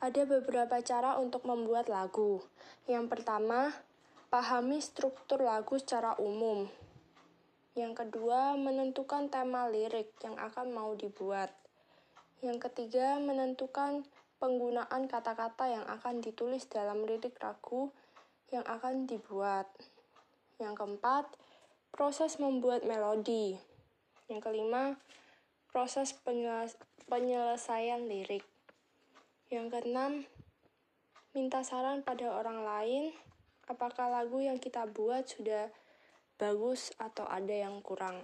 Ada beberapa cara untuk membuat lagu. Yang pertama, pahami struktur lagu secara umum. Yang kedua, menentukan tema lirik yang akan mau dibuat. Yang ketiga, menentukan penggunaan kata-kata yang akan ditulis dalam lirik lagu yang akan dibuat. Yang keempat, proses membuat melodi. Yang kelima, proses penyelesaian lirik. Yang keenam, minta saran pada orang lain apakah lagu yang kita buat sudah bagus atau ada yang kurang.